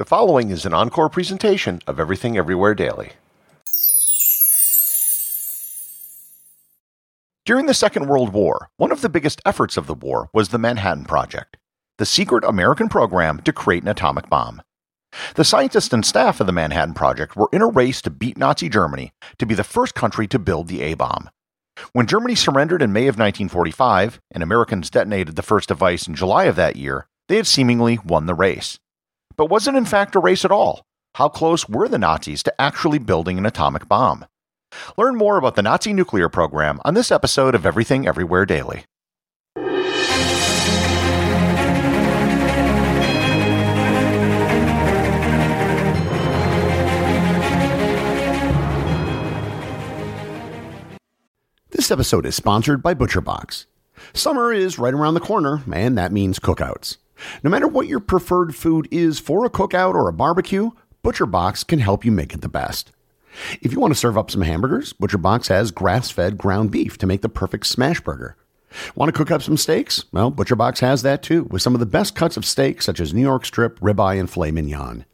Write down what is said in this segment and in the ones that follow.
The following is an encore presentation of Everything Everywhere Daily. During the Second World War, one of the biggest efforts of the war was the Manhattan Project, the secret American program to create an atomic bomb. The scientists and staff of the Manhattan Project were in a race to beat Nazi Germany to be the first country to build the A bomb. When Germany surrendered in May of 1945 and Americans detonated the first device in July of that year, they had seemingly won the race. But was it in fact a race at all? How close were the Nazis to actually building an atomic bomb? Learn more about the Nazi nuclear program on this episode of Everything Everywhere Daily. This episode is sponsored by ButcherBox. Summer is right around the corner, and that means cookouts. No matter what your preferred food is for a cookout or a barbecue, ButcherBox can help you make it the best. If you want to serve up some hamburgers, ButcherBox has grass-fed ground beef to make the perfect smash burger. Want to cook up some steaks? Well, ButcherBox has that too, with some of the best cuts of steak such as New York strip, ribeye, and filet mignon.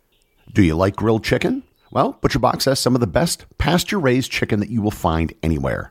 Do you like grilled chicken? Well, ButcherBox has some of the best pasture-raised chicken that you will find anywhere.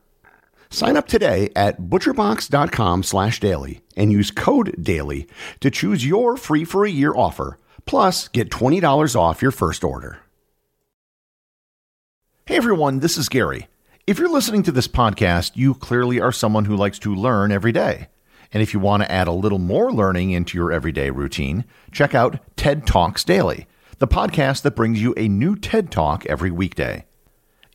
Sign up today at butcherbox.com slash daily and use code DAILY to choose your free for a year offer, plus get $20 off your first order. Hey everyone, this is Gary. If you're listening to this podcast, you clearly are someone who likes to learn every day. And if you want to add a little more learning into your everyday routine, check out TED Talks Daily, the podcast that brings you a new TED Talk every weekday.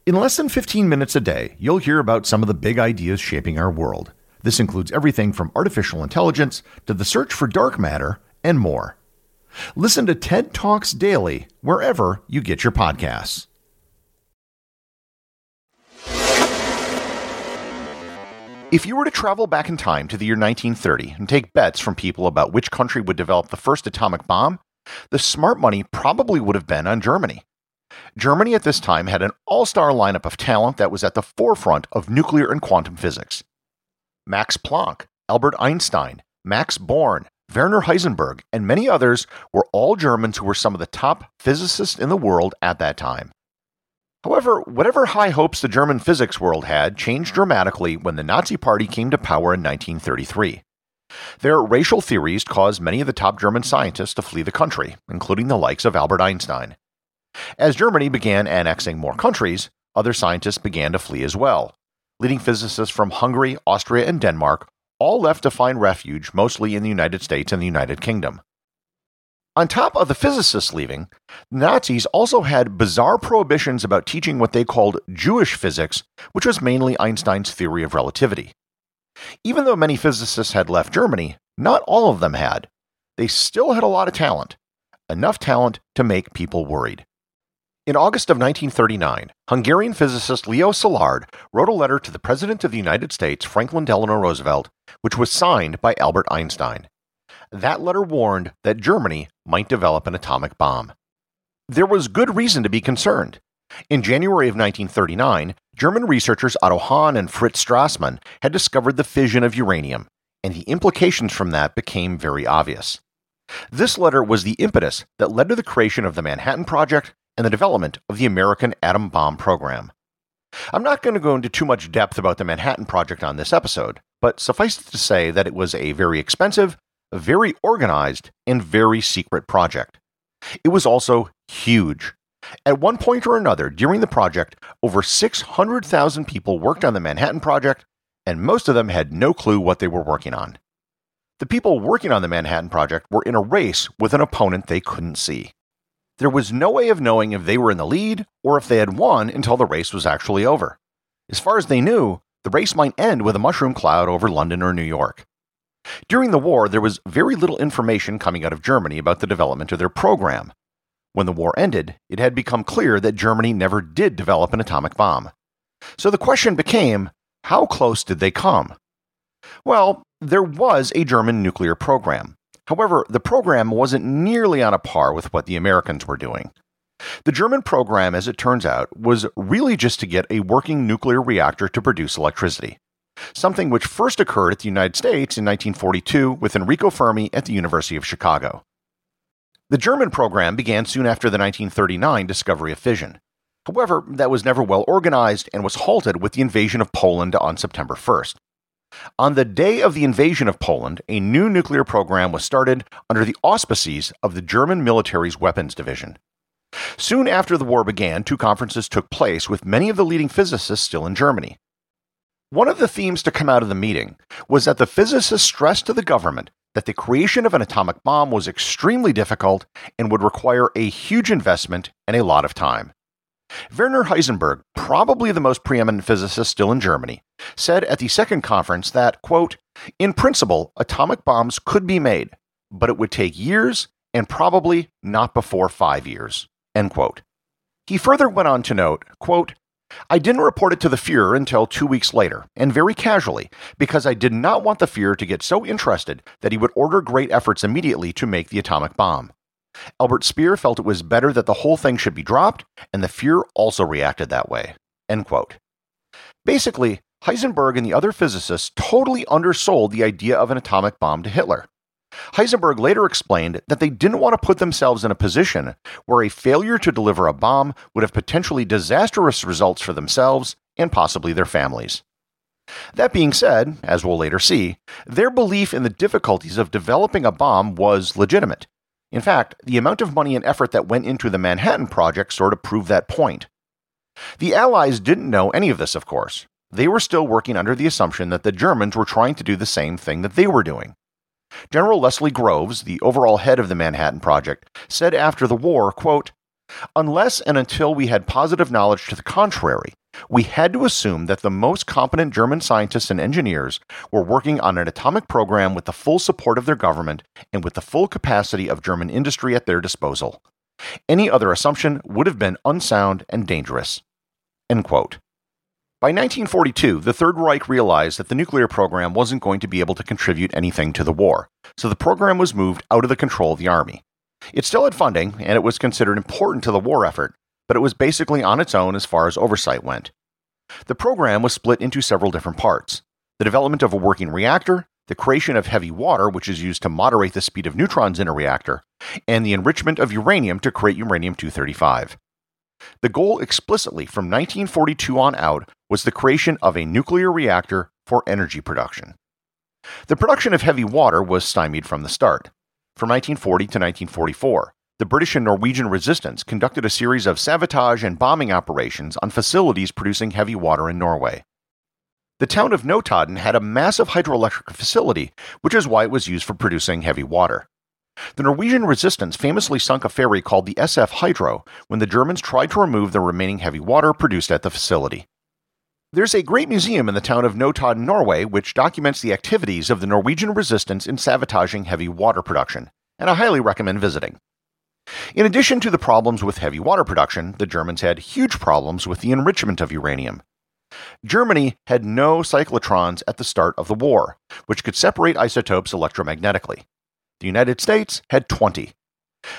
In less than 15 minutes a day, you'll hear about some of the big ideas shaping our world. This includes everything from artificial intelligence to the search for dark matter and more. Listen to TED Talks daily wherever you get your podcasts. If you were to travel back in time to the year 1930 and take bets from people about which country would develop the first atomic bomb, the smart money probably would have been on Germany. Germany at this time had an all star lineup of talent that was at the forefront of nuclear and quantum physics. Max Planck, Albert Einstein, Max Born, Werner Heisenberg, and many others were all Germans who were some of the top physicists in the world at that time. However, whatever high hopes the German physics world had changed dramatically when the Nazi Party came to power in 1933. Their racial theories caused many of the top German scientists to flee the country, including the likes of Albert Einstein. As Germany began annexing more countries, other scientists began to flee as well. Leading physicists from Hungary, Austria, and Denmark all left to find refuge mostly in the United States and the United Kingdom. On top of the physicists leaving, Nazis also had bizarre prohibitions about teaching what they called Jewish physics, which was mainly Einstein's theory of relativity. Even though many physicists had left Germany, not all of them had. They still had a lot of talent, enough talent to make people worried. In August of 1939, Hungarian physicist Leo Szilard wrote a letter to the President of the United States, Franklin Delano Roosevelt, which was signed by Albert Einstein. That letter warned that Germany might develop an atomic bomb. There was good reason to be concerned. In January of 1939, German researchers Otto Hahn and Fritz Strassmann had discovered the fission of uranium, and the implications from that became very obvious. This letter was the impetus that led to the creation of the Manhattan Project and the development of the American atom bomb program. I'm not going to go into too much depth about the Manhattan Project on this episode, but suffice it to say that it was a very expensive, very organized, and very secret project. It was also huge. At one point or another during the project, over 600,000 people worked on the Manhattan Project, and most of them had no clue what they were working on. The people working on the Manhattan Project were in a race with an opponent they couldn't see. There was no way of knowing if they were in the lead or if they had won until the race was actually over. As far as they knew, the race might end with a mushroom cloud over London or New York. During the war, there was very little information coming out of Germany about the development of their program. When the war ended, it had become clear that Germany never did develop an atomic bomb. So the question became how close did they come? Well, there was a German nuclear program. However, the program wasn't nearly on a par with what the Americans were doing. The German program, as it turns out, was really just to get a working nuclear reactor to produce electricity, something which first occurred at the United States in 1942 with Enrico Fermi at the University of Chicago. The German program began soon after the 1939 discovery of fission. However, that was never well organized and was halted with the invasion of Poland on September 1st. On the day of the invasion of Poland, a new nuclear program was started under the auspices of the German military's weapons division. Soon after the war began, two conferences took place with many of the leading physicists still in Germany. One of the themes to come out of the meeting was that the physicists stressed to the government that the creation of an atomic bomb was extremely difficult and would require a huge investment and a lot of time. Werner Heisenberg, probably the most preeminent physicist still in Germany, said at the second conference that, quote, in principle, atomic bombs could be made, but it would take years and probably not before five years, End quote. He further went on to note, quote, I didn't report it to the Fuhrer until two weeks later, and very casually, because I did not want the Fuhrer to get so interested that he would order great efforts immediately to make the atomic bomb. Albert Speer felt it was better that the whole thing should be dropped, and the Fuhrer also reacted that way. End quote. Basically, Heisenberg and the other physicists totally undersold the idea of an atomic bomb to Hitler. Heisenberg later explained that they didn't want to put themselves in a position where a failure to deliver a bomb would have potentially disastrous results for themselves and possibly their families. That being said, as we'll later see, their belief in the difficulties of developing a bomb was legitimate. In fact, the amount of money and effort that went into the Manhattan Project sort of proved that point. The Allies didn't know any of this, of course. They were still working under the assumption that the Germans were trying to do the same thing that they were doing. General Leslie Groves, the overall head of the Manhattan Project, said after the war, quote, Unless and until we had positive knowledge to the contrary, we had to assume that the most competent German scientists and engineers were working on an atomic program with the full support of their government and with the full capacity of German industry at their disposal. Any other assumption would have been unsound and dangerous. End quote. By 1942, the Third Reich realized that the nuclear program wasn't going to be able to contribute anything to the war, so the program was moved out of the control of the Army. It still had funding, and it was considered important to the war effort, but it was basically on its own as far as oversight went. The program was split into several different parts the development of a working reactor, the creation of heavy water, which is used to moderate the speed of neutrons in a reactor, and the enrichment of uranium to create uranium 235. The goal explicitly from 1942 on out was the creation of a nuclear reactor for energy production. The production of heavy water was stymied from the start. From 1940 to 1944, the British and Norwegian resistance conducted a series of sabotage and bombing operations on facilities producing heavy water in Norway. The town of Notodden had a massive hydroelectric facility, which is why it was used for producing heavy water. The Norwegian resistance famously sunk a ferry called the SF Hydro when the Germans tried to remove the remaining heavy water produced at the facility. There's a great museum in the town of Notodden, Norway, which documents the activities of the Norwegian resistance in sabotaging heavy water production, and I highly recommend visiting. In addition to the problems with heavy water production, the Germans had huge problems with the enrichment of uranium. Germany had no cyclotrons at the start of the war, which could separate isotopes electromagnetically. The United States had 20.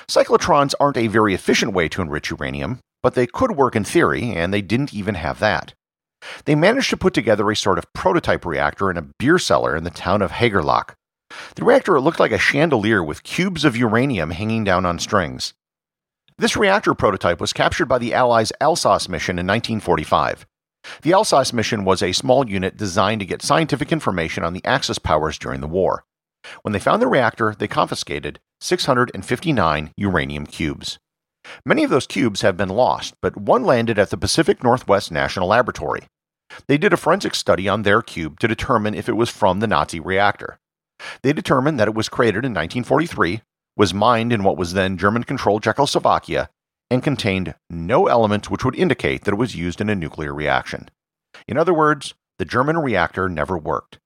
Cyclotrons aren't a very efficient way to enrich uranium, but they could work in theory, and they didn't even have that. They managed to put together a sort of prototype reactor in a beer cellar in the town of Haigerloch. The reactor looked like a chandelier with cubes of uranium hanging down on strings. This reactor prototype was captured by the Allies' Alsos mission in 1945. The Alsos mission was a small unit designed to get scientific information on the Axis powers during the war. When they found the reactor, they confiscated 659 uranium cubes. Many of those cubes have been lost, but one landed at the Pacific Northwest National Laboratory. They did a forensic study on their cube to determine if it was from the Nazi reactor. They determined that it was created in 1943, was mined in what was then German controlled Czechoslovakia, and contained no elements which would indicate that it was used in a nuclear reaction. In other words, the German reactor never worked.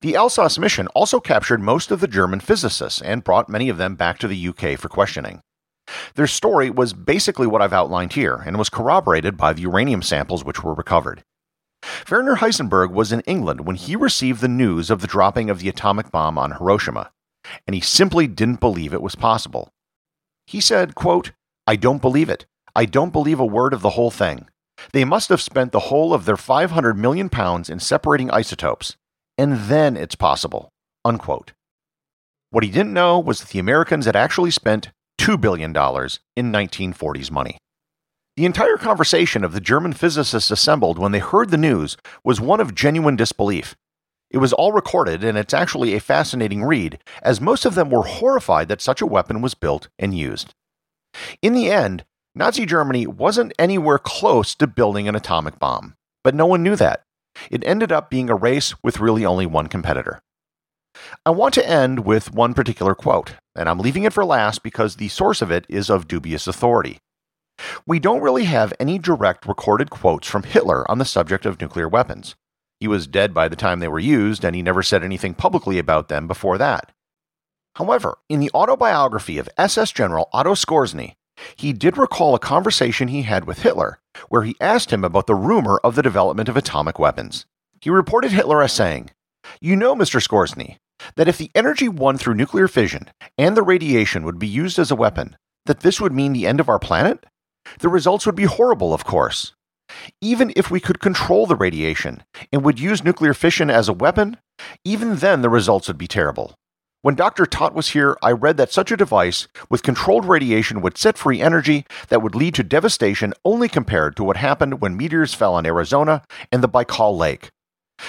The Alsos mission also captured most of the German physicists and brought many of them back to the UK for questioning. Their story was basically what I've outlined here and was corroborated by the uranium samples which were recovered. Werner Heisenberg was in England when he received the news of the dropping of the atomic bomb on Hiroshima, and he simply didn't believe it was possible. He said, quote, I don't believe it. I don't believe a word of the whole thing. They must have spent the whole of their 500 million pounds in separating isotopes, and then it's possible. Unquote. What he didn't know was that the Americans had actually spent $2 billion in 1940s money. The entire conversation of the German physicists assembled when they heard the news was one of genuine disbelief. It was all recorded, and it's actually a fascinating read, as most of them were horrified that such a weapon was built and used. In the end, Nazi Germany wasn't anywhere close to building an atomic bomb, but no one knew that. It ended up being a race with really only one competitor. I want to end with one particular quote, and I'm leaving it for last because the source of it is of dubious authority. We don't really have any direct recorded quotes from Hitler on the subject of nuclear weapons. He was dead by the time they were used, and he never said anything publicly about them before that. However, in the autobiography of SS General Otto Skorzeny, he did recall a conversation he had with Hitler, where he asked him about the rumor of the development of atomic weapons. He reported Hitler as saying, You know, Mr. Skorzeny, that if the energy won through nuclear fission and the radiation would be used as a weapon, that this would mean the end of our planet? The results would be horrible, of course. Even if we could control the radiation and would use nuclear fission as a weapon, even then the results would be terrible. When Dr. Todt was here, I read that such a device with controlled radiation would set free energy that would lead to devastation only compared to what happened when meteors fell on Arizona and the Baikal Lake.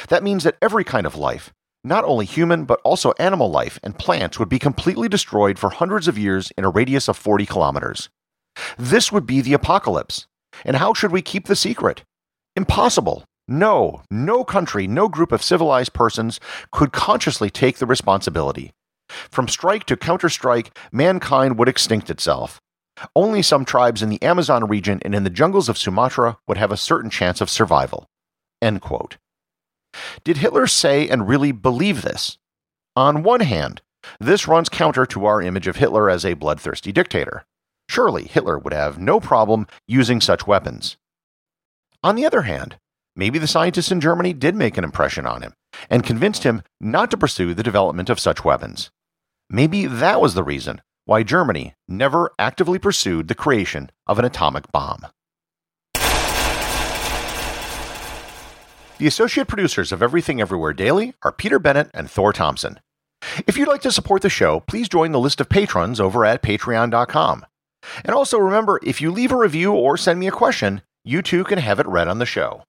That means that every kind of life, not only human but also animal life and plants, would be completely destroyed for hundreds of years in a radius of 40 kilometers. This would be the apocalypse. And how should we keep the secret? Impossible. No, no country, no group of civilized persons could consciously take the responsibility. From strike to counterstrike, mankind would extinct itself. Only some tribes in the Amazon region and in the jungles of Sumatra would have a certain chance of survival. Did Hitler say and really believe this? On one hand, this runs counter to our image of Hitler as a bloodthirsty dictator. Surely Hitler would have no problem using such weapons. On the other hand, maybe the scientists in Germany did make an impression on him and convinced him not to pursue the development of such weapons. Maybe that was the reason why Germany never actively pursued the creation of an atomic bomb. The associate producers of Everything Everywhere Daily are Peter Bennett and Thor Thompson. If you'd like to support the show, please join the list of patrons over at patreon.com. And also remember, if you leave a review or send me a question, you too can have it read on the show.